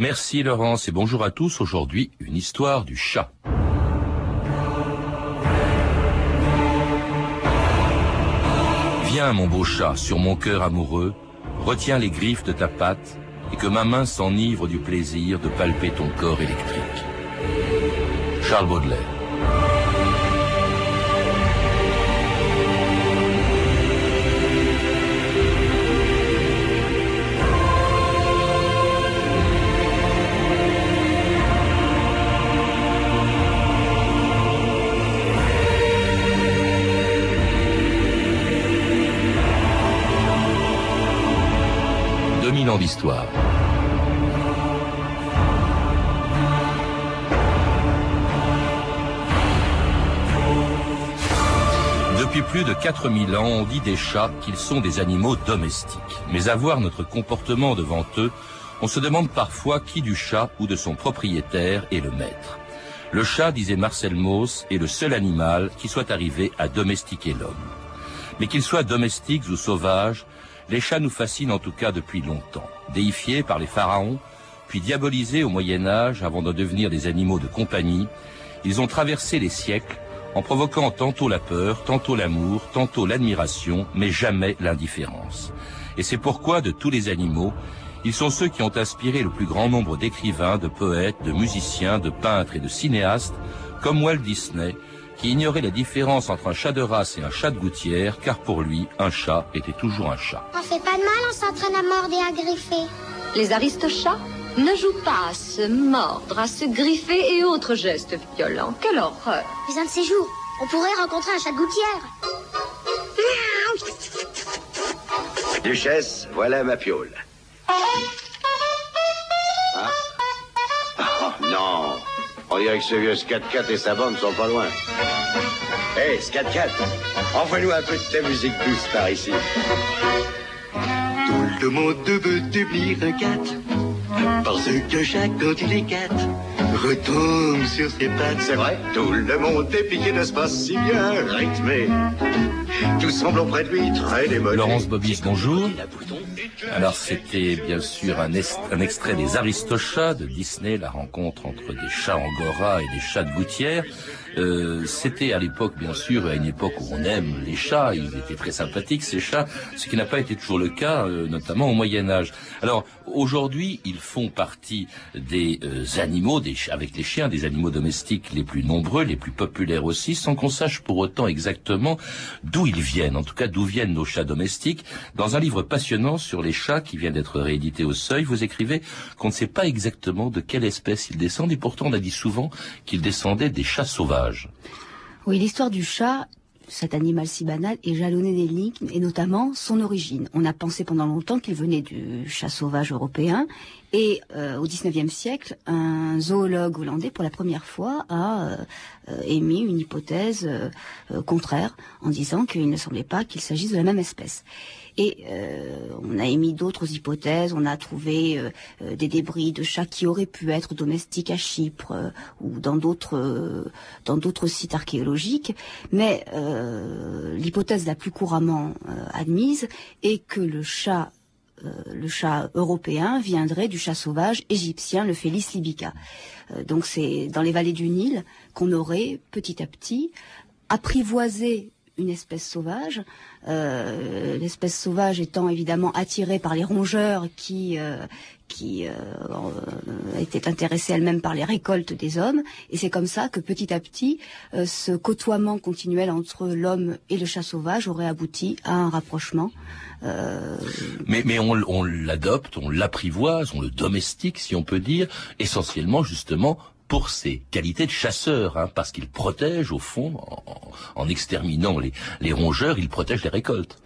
Merci Laurence et bonjour à tous. Aujourd'hui, une histoire du chat. Viens mon beau chat, sur mon cœur amoureux, retiens les griffes de ta patte et que ma main s'enivre du plaisir de palper ton corps électrique. Charles Baudelaire. 2000 ans d'histoire. Depuis plus de 4000 ans, on dit des chats qu'ils sont des animaux domestiques. Mais à voir notre comportement devant eux, on se demande parfois qui du chat ou de son propriétaire est le maître. Le chat, disait Marcel Mauss, est le seul animal qui soit arrivé à domestiquer l'homme. Mais qu'il soit domestique ou sauvage, les chats nous fascinent en tout cas depuis longtemps. Déifiés par les pharaons, puis diabolisés au Moyen Âge avant de devenir des animaux de compagnie, ils ont traversé les siècles en provoquant tantôt la peur, tantôt l'amour, tantôt l'admiration, mais jamais l'indifférence. Et c'est pourquoi, de tous les animaux, ils sont ceux qui ont inspiré le plus grand nombre d'écrivains, de poètes, de musiciens, de peintres et de cinéastes, comme Walt Disney, qui ignorait la différence entre un chat de race et un chat de gouttière, car pour lui, un chat était toujours un chat. On fait pas de mal, on s'entraîne à mordre et à griffer. Les aristochats ne jouent pas à se mordre, à se griffer et autres gestes violents. Quelle horreur Mais un de ces jours, on pourrait rencontrer un chat de gouttière. Duchesse, voilà ma piole. Dirait que ce vieux Scat Cat et sa bande sont pas loin. Hé, hey, Scat Cat, envoie-nous un peu de ta musique douce par ici. Tout le monde veut devenir un cat. Parce que chaque quand il est cat, retombe sur ses pattes. C'est vrai, tout le monde est piqué de ce pas si bien rythmé. Tout semble auprès de lui très démodé. Laurence Bobis, bonjour. Alors c'était bien sûr un, extrait des Aristochats de Disney, la rencontre entre des chats angora et des chats de gouttière. Euh, c'était à l'époque, bien sûr, à une époque où on aime les chats, ils étaient très sympathiques ces chats, ce qui n'a pas été toujours le cas, euh, notamment au Moyen Âge. Alors aujourd'hui, ils font partie des euh, animaux, des avec les chiens, des animaux domestiques les plus nombreux, les plus populaires aussi, sans qu'on sache pour autant exactement d'où ils viennent, en tout cas d'où viennent nos chats domestiques. Dans un livre passionnant sur les chats qui vient d'être réédité au Seuil, vous écrivez qu'on ne sait pas exactement de quelle espèce ils descendent, et pourtant on a dit souvent qu'ils descendaient des chats sauvages. Oui, l'histoire du chat, cet animal si banal, est jalonné d'énigmes, et notamment son origine. On a pensé pendant longtemps qu'il venait du chat sauvage européen, et euh, au XIXe siècle, un zoologue hollandais, pour la première fois, a euh, émis une hypothèse euh, contraire, en disant qu'il ne semblait pas qu'il s'agisse de la même espèce. Et euh, on a émis d'autres hypothèses. On a trouvé euh, euh, des débris de chats qui auraient pu être domestiques à Chypre euh, ou dans d'autres euh, dans d'autres sites archéologiques. Mais l'hypothèse la plus couramment admise est que le chat le chat européen viendrait du chat sauvage égyptien, le Felis libica. donc c'est dans les vallées du Nil qu'on aurait petit à petit apprivoisé une espèce sauvage, euh, l'espèce sauvage étant évidemment attirée par les rongeurs qui euh, qui euh, étaient intéressés elles-mêmes par les récoltes des hommes, et c'est comme ça que petit à petit, ce côtoiement continuel entre l'homme et le chat sauvage aurait abouti à un rapprochement. Mais, mais on l'adopte, on l'apprivoise, on le domestique, si on peut dire, essentiellement justement pour ses qualités de chasseur, hein, parce qu'il protège au fond, en, en exterminant les, les rongeurs, il protège les récoltes.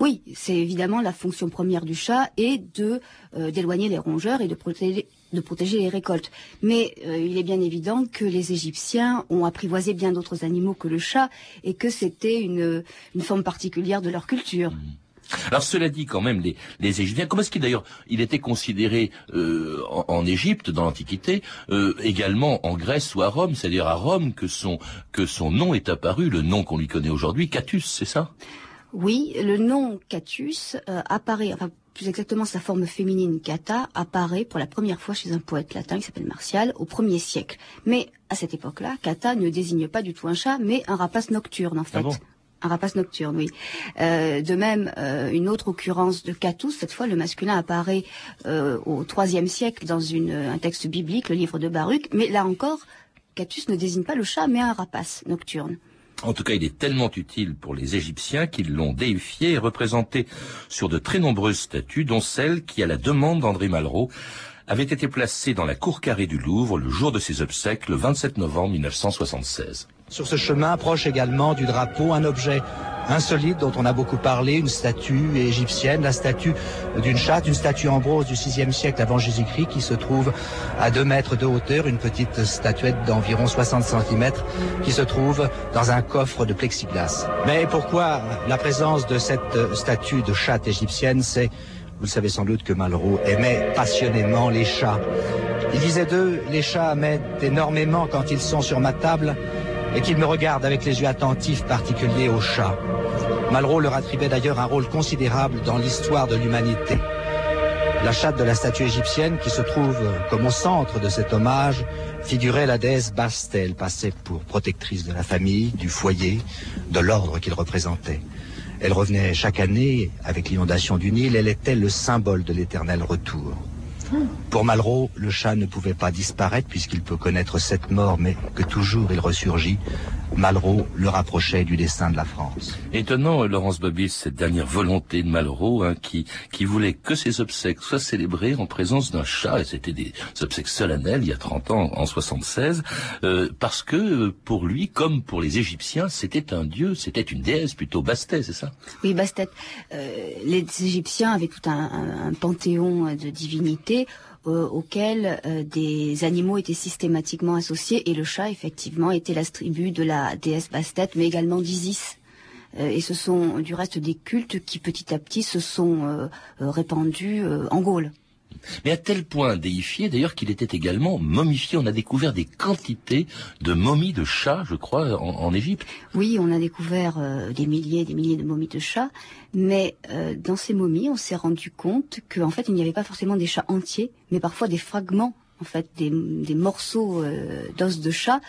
Oui, c'est évidemment la fonction première du chat et de euh, d'éloigner les rongeurs et de protéger de protéger les récoltes. Mais euh, il est bien évident que les Égyptiens ont apprivoisé bien d'autres animaux que le chat et que c'était une, une forme particulière de leur culture. Mmh. Alors cela dit, quand même, les, les Égyptiens, comment est-ce qu'il d'ailleurs, il était considéré euh, en, en, Égypte dans l'Antiquité, euh, également en Grèce ou à Rome, c'est-à-dire à Rome que son que son nom est apparu, le nom qu'on lui connaît aujourd'hui, Catus, c'est ça? Oui, le nom Catus euh, apparaît. Enfin, plus exactement sa forme féminine Cata, apparaît pour la première fois chez un poète latin qui s'appelle Martial au 1er siècle. Mais à cette époque-là, Cata ne désigne pas du tout un chat, mais un rapace nocturne en fait. bon? Un rapace nocturne, oui. Euh, de même, euh, une autre occurrence de Catus, cette fois le masculin apparaît euh, au IIIe siècle dans un texte biblique, le livre de Baruch, mais là encore, Catus ne désigne pas le chat, mais un rapace nocturne. En tout cas, il est tellement utile pour les Égyptiens qu'ils l'ont déifié et représenté sur de très nombreuses statues, dont celle qui, à la demande d'André Malraux, avait été placée dans la cour carrée du Louvre le jour de ses obsèques, le 27 novembre 1976. Sur ce chemin proche également du drapeau, un objet insolite dont on a beaucoup parlé, une statue égyptienne, la statue d'une chatte, une statue en bronze du 6e siècle avant Jésus-Christ qui se trouve à 2 mètres de hauteur, une petite statuette d'environ 60 cm qui se trouve dans un coffre de plexiglas. Mais pourquoi la présence de cette statue de chatte égyptienne, c'est vous le savez sans doute que Malraux aimait passionnément les chats. Il disait d'eux, les chats m'aident énormément quand ils sont sur ma table et qu'ils me regardent avec les yeux attentifs particuliers aux chats. Malraux leur attribuait d'ailleurs un rôle considérable dans l'histoire de l'humanité. La chatte de la statue égyptienne, qui se trouve comme au centre de cet hommage, figurait la déesse Bastet. Elle passait pour protectrice de la famille, du foyer, de l'ordre qu'il représentait. Elle revenait chaque année avec l'inondation du Nil. Elle était le symbole de l'éternel retour. Pour Malraux, le chat ne pouvait pas disparaître puisqu'il peut connaître cette mort, mais que toujours il ressurgit. Malraux le rapprochait du destin de la France. Étonnant, Laurence Bobis, cette dernière volonté de Malraux, hein, qui, qui voulait que ses obsèques soient célébrées en présence d'un chat, et c'était des obsèques solennelles il y a 30 ans, en 76, euh, parce que pour lui, comme pour les Égyptiens, c'était un dieu, c'était une déesse, plutôt Bastet, c'est ça? Oui, Bastet. Euh, les Égyptiens avaient tout un, un, un panthéon de divinités euh, auxquels euh, des animaux étaient systématiquement associés et le chat effectivement était l'attribut de la déesse Bastet mais également d'Isis. Euh, et ce sont du reste des cultes qui petit à petit se sont répandus en Gaule mais à tel point déifié d'ailleurs qu'il était également momifié. On a découvert des quantités de momies de chats, je crois, en, Égypte. Oui, on a découvert euh, des milliers et des milliers de momies de chats, mais euh, dans ces momies, on s'est rendu compte qu'en fait, il n'y avait pas forcément des chats entiers, mais parfois des fragments, en fait, des, morceaux euh, d'os de chat,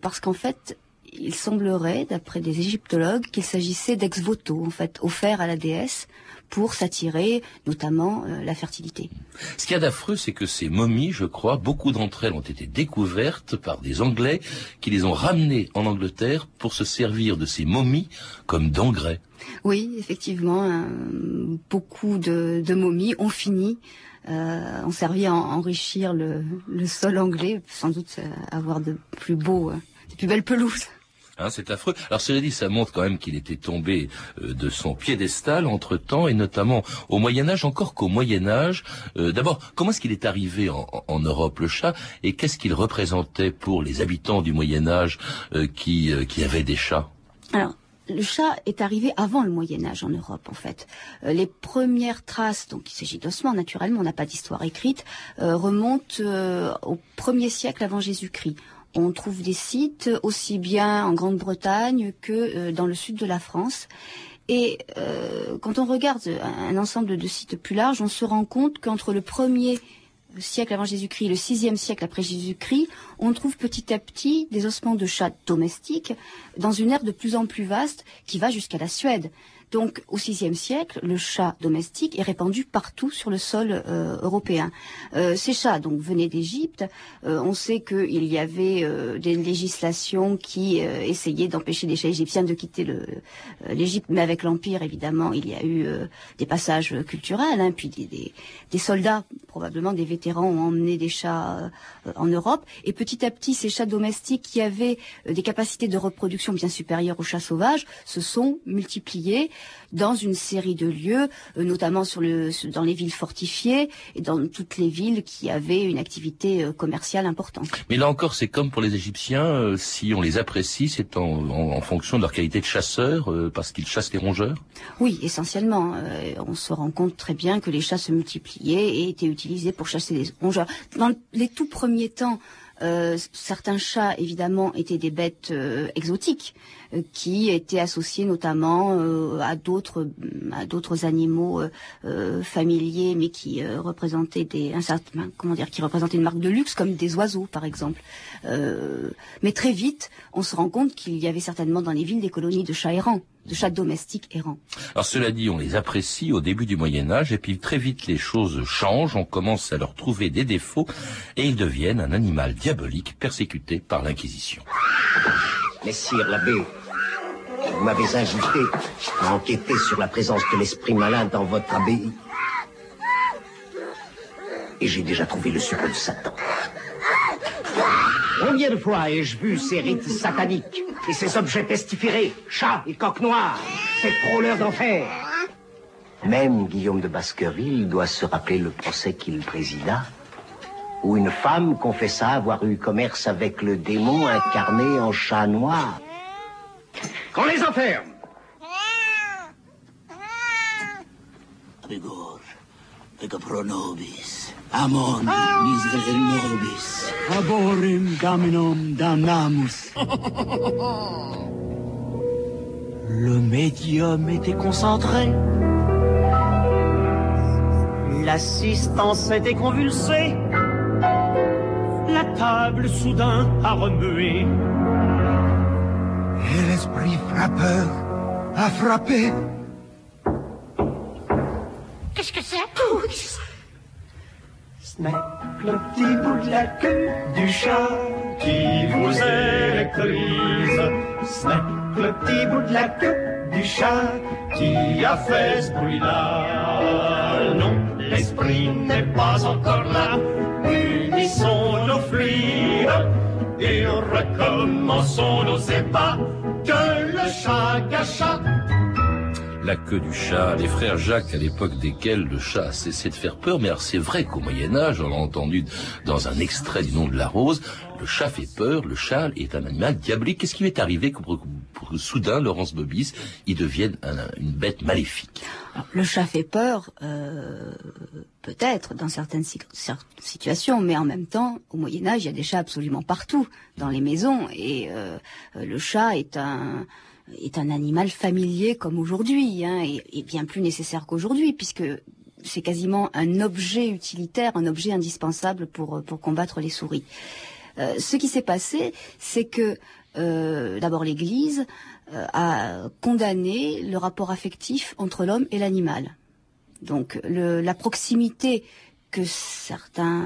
parce qu'en fait, il semblerait, d'après des égyptologues, qu'il s'agissait d'ex-voto, en fait, offerts à la déesse pour s'attirer notamment euh, la fertilité. Ce qu'il y a d'affreux, c'est que ces momies, je crois, beaucoup d'entre elles ont été découvertes par des Anglais qui les ont ramenées en Angleterre pour se servir de ces momies comme d'engrais. Oui, effectivement, euh, beaucoup de, de, momies ont fini euh, ont servi à enrichir le, le, sol anglais, sans doute euh, avoir de plus beaux, de plus belles pelouses. Hein, c'est affreux. Alors cela dit, ça montre quand même qu'il était tombé euh, de son piédestal entre temps, et notamment au Moyen Âge, encore qu'au Moyen Âge. Euh, d'abord, comment est-ce qu'il est arrivé en, Europe le chat, et qu'est-ce qu'il représentait pour les habitants du Moyen Âge euh, qui, avaient des chats? Alors, le chat est arrivé avant le Moyen Âge en Europe, en fait. Les premières traces, donc il s'agit d'ossements, naturellement, on n'a pas d'histoire écrite, remontent au premier siècle avant Jésus-Christ. On trouve des sites aussi bien en Grande-Bretagne que euh, dans le sud de la France. Et euh, quand on regarde un ensemble de sites plus larges, on se rend compte qu'entre le premier siècle avant Jésus-Christ et le sixième siècle après Jésus-Christ, on trouve petit à petit des ossements de chats domestiques dans une ère de plus en plus vaste qui va jusqu'à la Suède. Donc, au VIe siècle, le chat domestique est répandu partout sur le sol euh, européen. Euh, ces chats donc venaient d'Égypte. Euh, on sait qu'il y avait des législations qui essayaient d'empêcher les chats égyptiens de quitter l'Égypte, mais avec l'Empire, évidemment, il y a eu des passages culturels. Hein, puis des, des, des, soldats, probablement des vétérans, ont emmené des chats en Europe. Et petit à petit, ces chats domestiques qui avaient des capacités de reproduction bien supérieures aux chats sauvages se sont multipliés dans une série de lieux, euh, notamment sur le, dans les villes fortifiées et dans toutes les villes qui avaient une activité euh, commerciale importante. Mais là encore, c'est comme pour les Égyptiens, euh, si on les apprécie, c'est en, en, en, fonction de leur qualité de chasseurs, parce qu'ils chassent les rongeurs Oui, essentiellement. on se rend compte très bien que les chats se multipliaient et étaient utilisés pour chasser les rongeurs. Dans les tout premiers temps, Euh, certains chats, évidemment, étaient des bêtes euh, exotiques qui étaient associées notamment à d'autres à d'autres animaux familiers, mais qui représentaient des un certain, comment dire, qui représentaient une marque de luxe, comme des oiseaux, par exemple. mais très vite, on se rend compte qu'il y avait certainement dans les villes des colonies de chats errants de chats domestiques errants. Alors cela dit, on les apprécie au début du Moyen Âge et puis très vite les choses changent, on commence à leur trouver des défauts et ils deviennent un animal diabolique persécuté par l'Inquisition. Messire l'abbé, vous m'avez invité à enquêter sur la présence de l'esprit malin dans votre abbaye. Et j'ai déjà trouvé le sucre de Satan. Combien de fois ai-je vu ces rites sataniques et ces objets pestiférés, chats et coqs noirs, ces frôleurs d'enfer? Même Guillaume de Baskerville doit se rappeler le procès qu'il présida, où une femme confessa avoir eu commerce avec le démon incarné en chat noir. Qu'on les enferme Amon nobis. Aborim daminum damnamus. Le médium était concentré. L'assistance était convulsée. La table soudain a remué. Et l'esprit frappeur a frappé. Qu'est-ce que c'est? Le petit bout de la queue du chat qui vous électrise. Snap, le petit bout de la queue du chat qui a fait ce bruit-là. Non, l'esprit n'est pas encore là. Unissons nos fluides et recommençons nos ébats chat la queue du chat, les frères Jacques à l'époque desquels le chat a cessé de faire peur, mais c'est vrai qu'au Moyen Âge, on l'a entendu dans un extrait du nom de la rose, le chat fait peur, le chat est un animal diabolique. Qu'est-ce qui lui est arrivé pour, pour, soudain, Laurence Bobis, il devienne une bête maléfique? Le chat fait peur, euh, peut-être dans certaines situations, mais en même temps, au Moyen Âge, il y a des chats absolument partout dans les maisons, et euh, le chat est un est un animal familier comme aujourd'hui, hein, et, bien plus nécessaire qu'aujourd'hui, puisque c'est quasiment un objet utilitaire, un objet indispensable pour, pour combattre les souris. Euh, ce qui s'est passé, c'est que euh, d'abord l'Église euh, a condamné le rapport affectif entre l'homme et l'animal. Donc la proximité que certains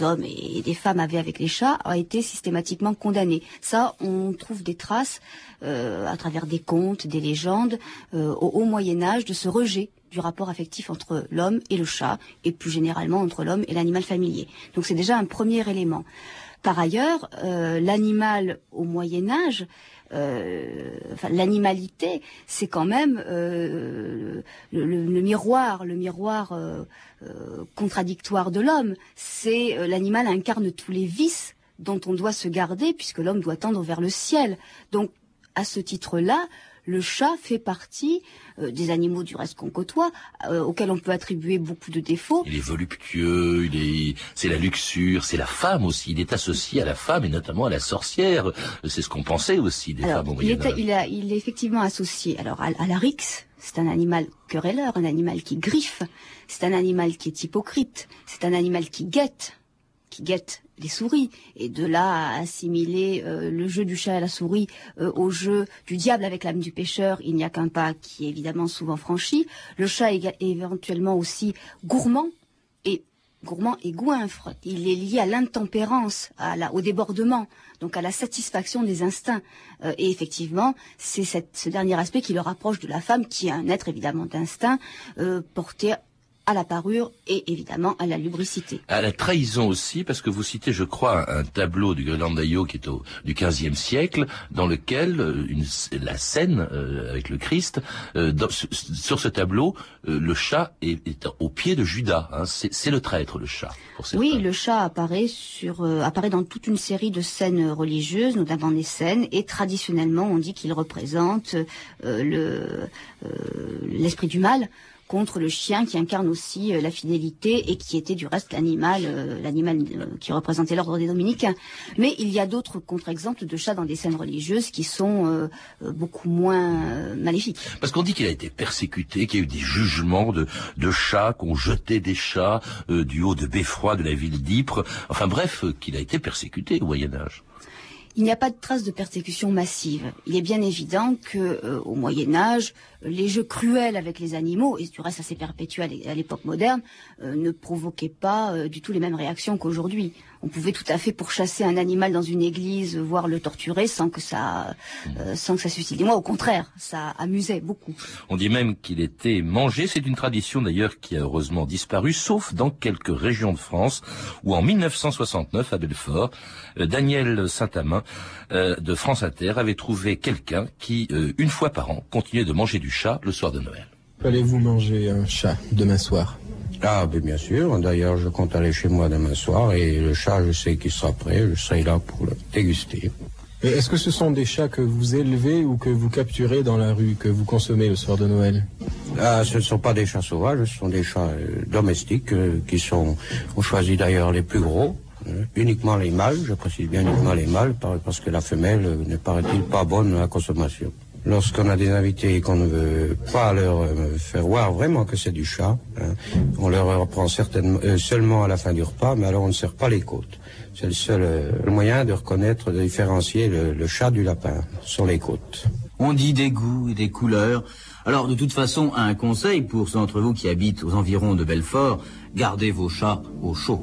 hommes et des femmes avaient avec les chats a été systématiquement condamné. Ça, on trouve des traces euh, à travers des contes, des légendes euh, au haut Moyen Âge de ce rejet du rapport affectif entre l'homme et le chat, et plus généralement entre l'homme et l'animal familier. Donc c'est déjà un premier élément. Par ailleurs, euh, l'animal au Moyen Âge euh, enfin, l'animalité, c'est quand même euh, le, le, miroir, le miroir euh, contradictoire de l'homme. C'est l'animal incarne tous les vices dont on doit se garder puisque l'homme doit tendre vers le ciel. Donc, à ce titre-là, le chat fait partie euh, des animaux du reste qu'on côtoie, euh, auxquels on peut attribuer beaucoup de défauts. Il est voluptueux, il est, c'est la luxure, c'est la femme aussi. Il est associé à la femme et notamment à la sorcière. C'est ce qu'on pensait aussi des femmes au. Il, est, il est effectivement associé alors à, à la rixe. C'est un animal querelleur, un animal qui griffe. C'est un animal qui est hypocrite. C'est un animal qui guette, qui guette les souris et de là à assimiler euh, le jeu du chat à la souris euh, au jeu du diable avec l'âme du pêcheur, il n'y a qu'un pas qui est évidemment souvent franchi. Le chat est éventuellement aussi gourmand et gourmand et goinfre. Il est lié à l'intempérance, au débordement, donc à la satisfaction des instincts. Euh, et effectivement, c'est ce dernier aspect qui le rapproche de la femme, qui est un être évidemment d'instinct, porté à la parure et évidemment à la lubricité. À la trahison aussi, parce que vous citez, je crois, un tableau du Ghirlandaio qui est au, du XVe siècle, dans lequel euh, une, la scène euh, avec le Christ, euh, sur ce tableau, le chat est, au pied de Judas. Hein, c'est le traître, le chat. oui, le chat apparaît sur apparaît dans toute une série de scènes religieuses, notamment des scènes, et traditionnellement, on dit qu'il représente le l'esprit du mal contre le chien qui incarne aussi la fidélité et qui était du reste l'animal, l'animal qui représentait l'ordre des dominicains. Mais il y a d'autres contre-exemples de chats dans des scènes religieuses qui sont beaucoup moins maléfiques. Parce qu'on dit qu'il a été persécuté, qu'il y a eu des jugements de, de chats, qu'on jetait des chats du haut de Beffroi, de la ville d'Ypres. Enfin bref, qu'il a été persécuté au Moyen Âge. Il n'y a pas de trace de persécution massive. Il est bien évident que euh, au Moyen Âge, les jeux cruels avec les animaux, et du reste assez perpétuel à l'époque moderne, euh, ne provoquaient pas euh, du tout les mêmes réactions qu'aujourd'hui. On pouvait tout à fait pourchasser un animal dans une église, voire le torturer sans que ça, euh, sans que ça suscite. Et moi, au contraire, ça amusait beaucoup. On dit même qu'il était mangé. C'est une tradition d'ailleurs qui a heureusement disparu, sauf dans quelques régions de France, où en 1969, à Belfort, Daniel Saint-Amand de France Inter avait trouvé quelqu'un qui, une fois par an, continuait de manger du chat le soir de Noël. Allez-vous manger un chat demain soir? Ah, ben bien sûr. D'ailleurs, je compte aller chez moi demain soir et le chat, je sais qu'il sera prêt. Je serai là pour le déguster. Est-ce que ce sont des chats que vous élevez ou que vous capturez dans la rue, que vous consommez le soir de Noël? Ah, ce ne sont pas des chats sauvages, ce sont des chats euh, domestiques euh, qui sont. On choisit d'ailleurs les plus gros. Euh, uniquement les mâles, je précise bien uniquement les mâles, parce que la femelle n'est paraît-il pas bonne à la consommation. Lorsqu'on a des invités et qu'on ne veut pas leur euh, faire voir vraiment que c'est du chat, hein, on leur reprend euh, seulement à la fin du repas, mais alors on ne sert pas les côtes. C'est le seul euh, moyen de reconnaître, de différencier le, chat du lapin sur les côtes. On dit des goûts et des couleurs. Alors de toute façon, un conseil pour ceux d'entre vous qui habitent aux environs de Belfort, gardez vos chats au chaud.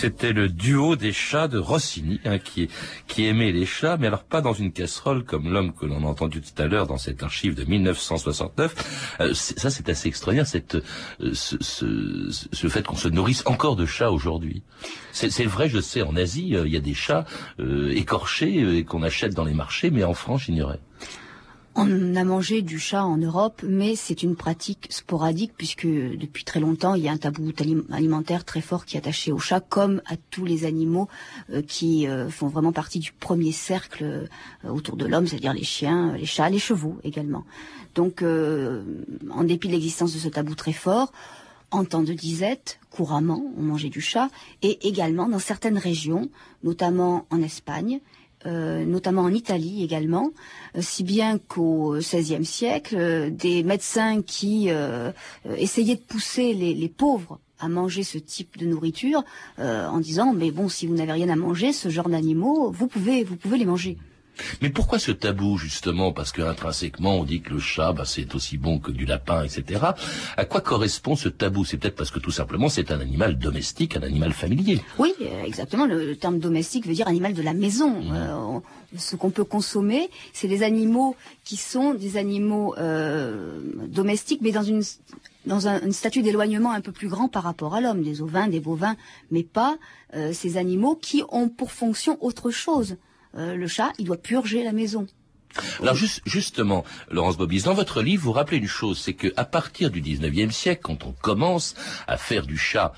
C'était le duo des chats de Rossini, hein, qui, aimait les chats, mais alors pas dans une casserole comme l'homme que l'on a entendu tout à l'heure dans cette archive de 1969. Euh, ça, c'est assez extraordinaire, cette, euh, ce, fait qu'on se nourrisse encore de chats aujourd'hui. C'est vrai, je sais, en Asie, euh, il y a des chats écorchés qu'on achète dans les marchés, mais en France, j'ignorais. On a mangé du chat en Europe, mais c'est une pratique sporadique puisque depuis très longtemps, il y a un tabou alimentaire très fort qui est attaché au chat, comme à tous les animaux euh, qui euh, font vraiment partie du premier cercle euh, autour de l'homme, c'est-à-dire les chiens, les chats, les chevaux également. Donc, en dépit de l'existence de ce tabou très fort, en temps de disette, couramment, on mangeait du chat, et également dans certaines régions, notamment en Espagne, euh, notamment en Italie également, euh, si bien qu'au XVIe siècle, euh, des médecins qui essayaient de pousser les, les, pauvres à manger ce type de nourriture, en disant mais bon, si vous n'avez rien à manger, ce genre d'animaux, vous pouvez, vous pouvez les manger. Mais pourquoi ce tabou justement? Parce que intrinsèquement on dit que le chat, bah, c'est aussi bon que du lapin, etc. À quoi correspond ce tabou? C'est peut-être parce que tout simplement c'est un animal domestique, un animal familier. Oui, exactement. Le, terme domestique veut dire animal de la maison. Euh, ce qu'on peut consommer, c'est des animaux qui sont des animaux euh, domestiques, mais dans une dans un, statut d'éloignement un peu plus grand par rapport à l'homme, des ovins, des bovins, mais pas euh, ces animaux qui ont pour fonction autre chose. Euh, le chat, il doit purger la maison. Alors justement, Laurence Bobis, dans votre livre, vous rappelez une chose, c'est qu'à partir du 19e siècle, quand on commence à faire du chat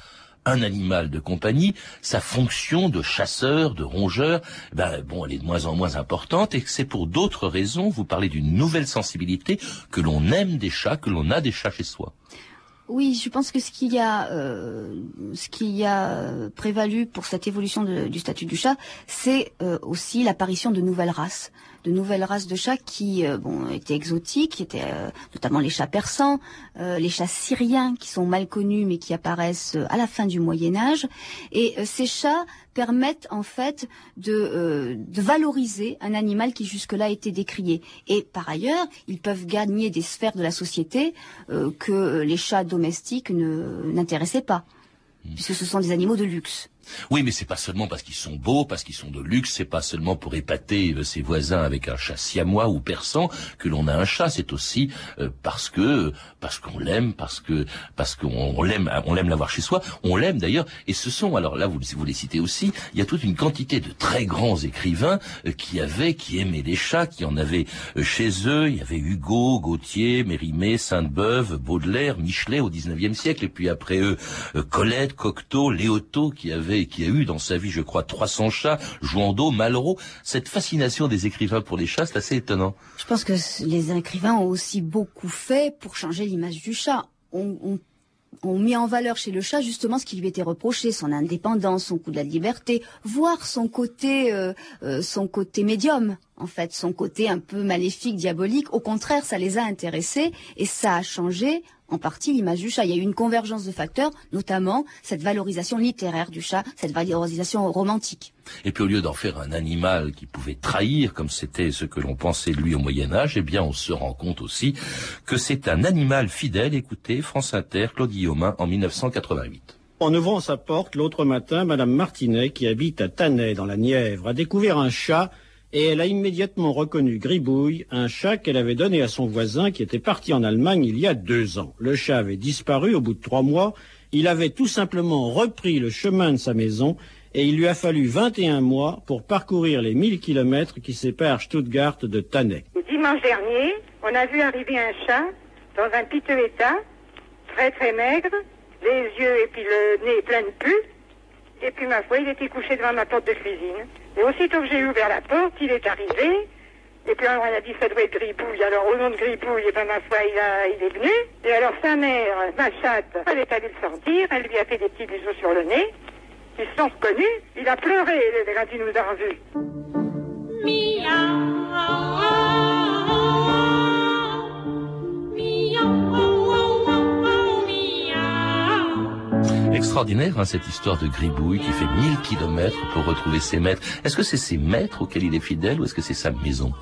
un animal de compagnie, sa fonction de chasseur, de rongeur, ben bon, elle est de moins en moins importante et que c'est pour d'autres raisons. Vous parlez d'une nouvelle sensibilité que l'on aime des chats, que l'on a des chats chez soi. Oui, je pense que ce qui a, euh, ce qui a prévalu pour cette évolution du statut du chat, c'est euh, aussi l'apparition de nouvelles races, de nouvelles races de chats qui, euh, bon, étaient exotiques, qui étaient euh, notamment les chats persans, euh, les chats syriens qui sont mal connus mais qui apparaissent à la fin du Moyen Âge. Et euh, ces chats permettent en fait de, euh, de valoriser un animal qui jusque-là était décrié. Et par ailleurs, ils peuvent gagner des sphères de la société euh, que les chats domestiques ne n'intéressaient pas, puisque ce sont des animaux de luxe. Oui, mais c'est pas seulement parce qu'ils sont beaux, parce qu'ils sont de luxe, c'est pas seulement pour épater euh, ses voisins avec un chat siamois ou persan que l'on a un chat, c'est aussi euh, parce que parce qu'on l'aime, parce que parce qu'on on l'aime, on l'aime l'avoir chez soi, on l'aime d'ailleurs. Et ce sont alors là vous les citez aussi, il y a toute une quantité de très grands écrivains euh, qui avaient, qui aimaient les chats, qui en avaient euh, chez eux. Il y avait Hugo, Gautier, Mérimée, Sainte-Beuve, Baudelaire, Michelet au XIXe siècle, et puis après eux euh, Colette, Cocteau, Léoto, qui avait, qui a eu dans sa vie, je crois, 300 chats, Jouandeau, Malraux. Cette fascination des écrivains pour les chats, c'est assez étonnant. Je pense que les écrivains ont aussi beaucoup fait pour changer l'image du chat. On, on, on met en valeur chez le chat justement ce qui lui était reproché, son indépendance, son coup de la liberté, voire son côté, euh, euh, son côté médium, en fait, son côté un peu maléfique, diabolique. Au contraire, ça les a intéressés et ça a changé en partie l'image du chat. Il y a eu une convergence de facteurs, notamment cette valorisation littéraire du chat, cette valorisation romantique. Et puis au lieu d'en faire un animal qui pouvait trahir, comme c'était ce que l'on pensait de lui au Moyen Âge, eh bien on se rend compte aussi que c'est un animal fidèle. Écoutez, France Inter, Claude Guillaumin, en 1988. En ouvrant sa porte l'autre matin, Madame Martinet, qui habite à Tannay dans la Nièvre, a découvert un chat et elle a immédiatement reconnu Gribouille, un chat qu'elle avait donné à son voisin qui était parti en Allemagne il y a deux ans. Le chat avait disparu au bout de trois mois. Il avait tout simplement repris le chemin de sa maison et il lui a fallu 21 mois pour parcourir les 1000 kilomètres qui séparent Stuttgart de Tannay. Dimanche dernier, on a vu arriver un chat dans un piteux état, très très maigre, les yeux et puis le nez plein de pus. Et puis ma foi, il était couché devant ma porte de cuisine. Et aussitôt que j'ai ouvert la porte, il est arrivé. Et puis alors, on a dit ça doit être Gribouille. Alors au nom de Gribouille, et ben ma foi, il, a, il est venu. Et alors sa mère, ma chatte, elle est allée le sortir. Elle lui a fait des petits bisous sur le nez. Ils se sont reconnus. Il a pleuré quand il nous a revus. Extraordinaire, hein, cette histoire de Gribouille qui fait 1000 kilomètres pour retrouver ses maîtres. Est-ce que c'est ses maîtres auxquels il est fidèle ou est-ce que c'est sa maison?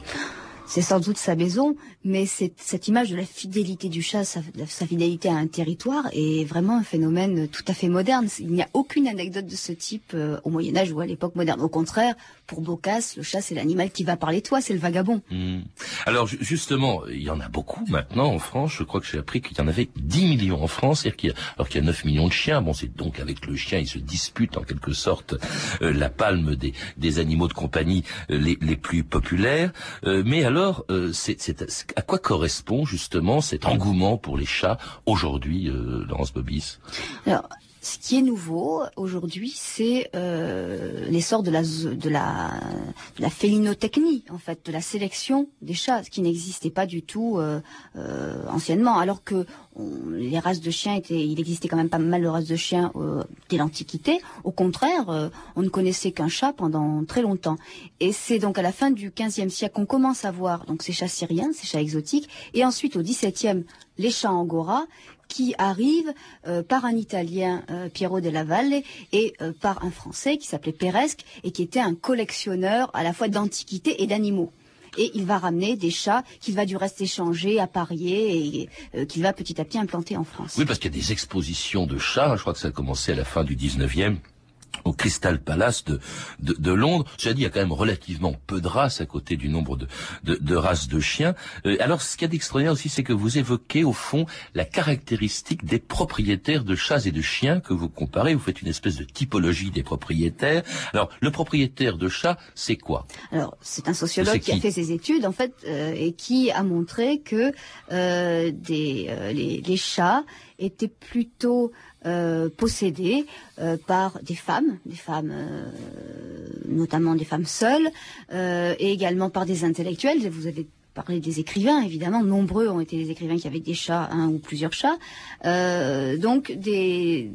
C'est sans doute sa maison, mais c'est cette image de la fidélité du chat, sa, fidélité à un territoire, est vraiment un phénomène tout à fait moderne. Il n'y a aucune anecdote de ce type euh, au Moyen Âge ou à l'époque moderne. Au contraire, pour Boccace, le chat c'est l'animal qui va parler toi, c'est le vagabond. Hmm. Alors ju- justement, il y en a beaucoup maintenant en France. Je crois que j'ai appris qu'il y en avait 10 millions en France, c'est-à-dire qu'il y alors y a 9 millions de chiens. Bon, c'est donc avec le chien, ils se disputent en quelque sorte euh, la palme des, des animaux de compagnie euh, les, les plus populaires. Mais alors, euh, c'est, c'est- c'est- à quoi correspond justement cet engouement pour les chats aujourd'hui, euh, Laurence Bobis? Alors, ce qui est nouveau aujourd'hui, c'est euh, l'essor de la, de, la, de la félinotechnie, en fait, de la sélection des chats, ce qui n'existait pas du tout euh, euh, anciennement. Alors que les races de chiens étaient, il existait quand même pas mal de races de chiens euh, dès l'Antiquité. Au contraire, euh, on ne connaissait qu'un chat pendant très longtemps. Et c'est donc à la fin du XVe siècle qu'on commence à voir donc ces chats syriens, ces chats exotiques, et ensuite au XVIIe les chats angora qui arrivent euh, par un Italien, euh, Piero della Valle, et euh, par un Français qui s'appelait Peresque et qui était un collectionneur à la fois d'antiquités et d'animaux. Et il va ramener des chats qu'il va du reste échanger, apparier et qu'il va petit à petit implanter en France. Oui, parce qu'il y a des expositions de chats. Je crois que ça a commencé à la fin du 19e au Crystal Palace de, de, de Londres. Cela dit, il y a quand même relativement peu de races à côté du nombre de, de, de races de chiens. Euh, alors, ce qu'il y a d'extraordinaire aussi, c'est que vous évoquez, au fond, la caractéristique des propriétaires de chats et de chiens que vous comparez. Vous faites une espèce de typologie des propriétaires. Alors, le propriétaire de chat, c'est quoi? Alors, c'est un sociologue qui a fait ses études, en fait, euh, et qui a montré que euh, des, euh, les, les chats étaient plutôt euh, euh, par des femmes, des femmes, euh, notamment des femmes seules, euh, et également par des intellectuels. Parler des écrivains, évidemment. Nombreux ont été les écrivains qui avaient des chats, un ou plusieurs chats. Euh, donc, des,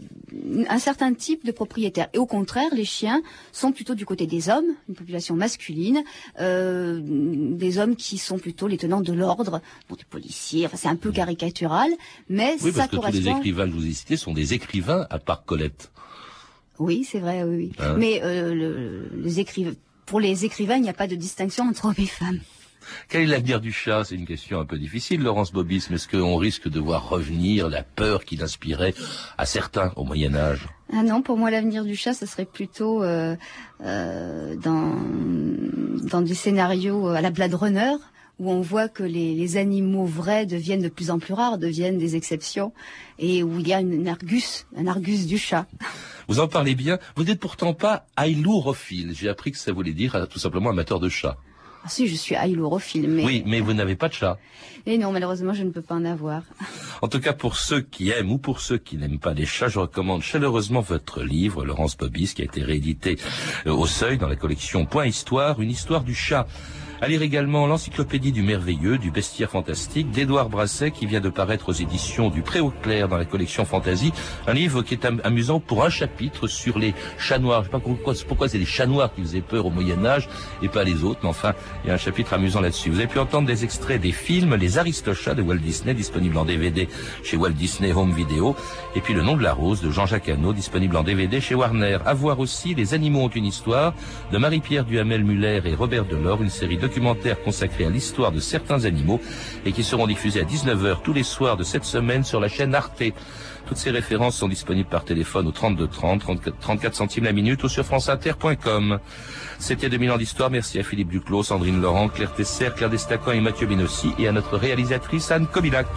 un certain type de propriétaires. Et au contraire, les chiens sont plutôt du côté des hommes, une population masculine, euh, des hommes qui sont plutôt les tenants de l'ordre, bon, des policiers. Enfin, c'est un peu caricatural, mais Oui, ça parce que tous les correspond. écrivains que vous cités sont des écrivains, à part Colette. Oui, c'est vrai, oui. oui. Hein. Mais euh, le- les écrivains, pour les écrivains, il n'y a pas de distinction entre hommes et femmes. Quel est l'avenir du chat? C'est une question un peu difficile, Laurence Bobis, mais est-ce qu'on risque de voir revenir la peur qu'il inspirait à certains au Moyen Âge? Ah non, pour moi, l'avenir du chat, ce serait plutôt euh, euh, dans, dans des scénarios à la Blade Runner, où on voit que les, les animaux vrais deviennent de plus en plus rares, deviennent des exceptions, et où il y a une argus, un argus du chat. Vous en parlez bien. Vous n'êtes pourtant pas ailourophile. J'ai appris que ça voulait dire euh, tout simplement amateur de chat. Ah si, je suis mais... Oui, mais vous n'avez pas de chat. Et non, malheureusement, je ne peux pas en avoir. En tout cas, pour ceux qui aiment ou pour ceux qui n'aiment pas les chats, je recommande chaleureusement votre livre, Laurence Bobis, qui a été réédité euh, au Seuil dans la collection Point Histoire, une histoire du chat. À lire également l'encyclopédie du merveilleux, du bestiaire fantastique d'Édouard Brasset, qui vient de paraître aux éditions du Préau Clair dans la collection Fantasy. Un livre qui est am- amusant pour un chapitre sur les chats noirs. Je sais pas pourquoi, c'est les chats noirs qui faisaient peur au Moyen-Âge et pas les autres, mais enfin, il y a un chapitre amusant là-dessus. Vous avez pu entendre des extraits des films Les Aristochats de Walt Disney, disponibles en DVD chez Walt Disney Home Video, et puis Le nom de la rose de Jean-Jacques Hano, disponible en DVD chez Warner. À voir aussi Les animaux ont une histoire de Marie-Pierre Duhamel-Muller et Robert Delors, une série documentaire consacrée à l'histoire de certains animaux et qui seront diffusés à 19h tous les soirs de cette semaine sur la chaîne Arte. Toutes ces références sont disponibles par téléphone au 32 30, 34, 34 centimes la minute ou sur franceinter.com. C'était 2000 ans d'histoire. Merci à Philippe Duclos, Sandrine Laurent, Claire Tesser, Claire Destacan et Mathieu Binossi et à notre réalisatrice Anne Kobilac.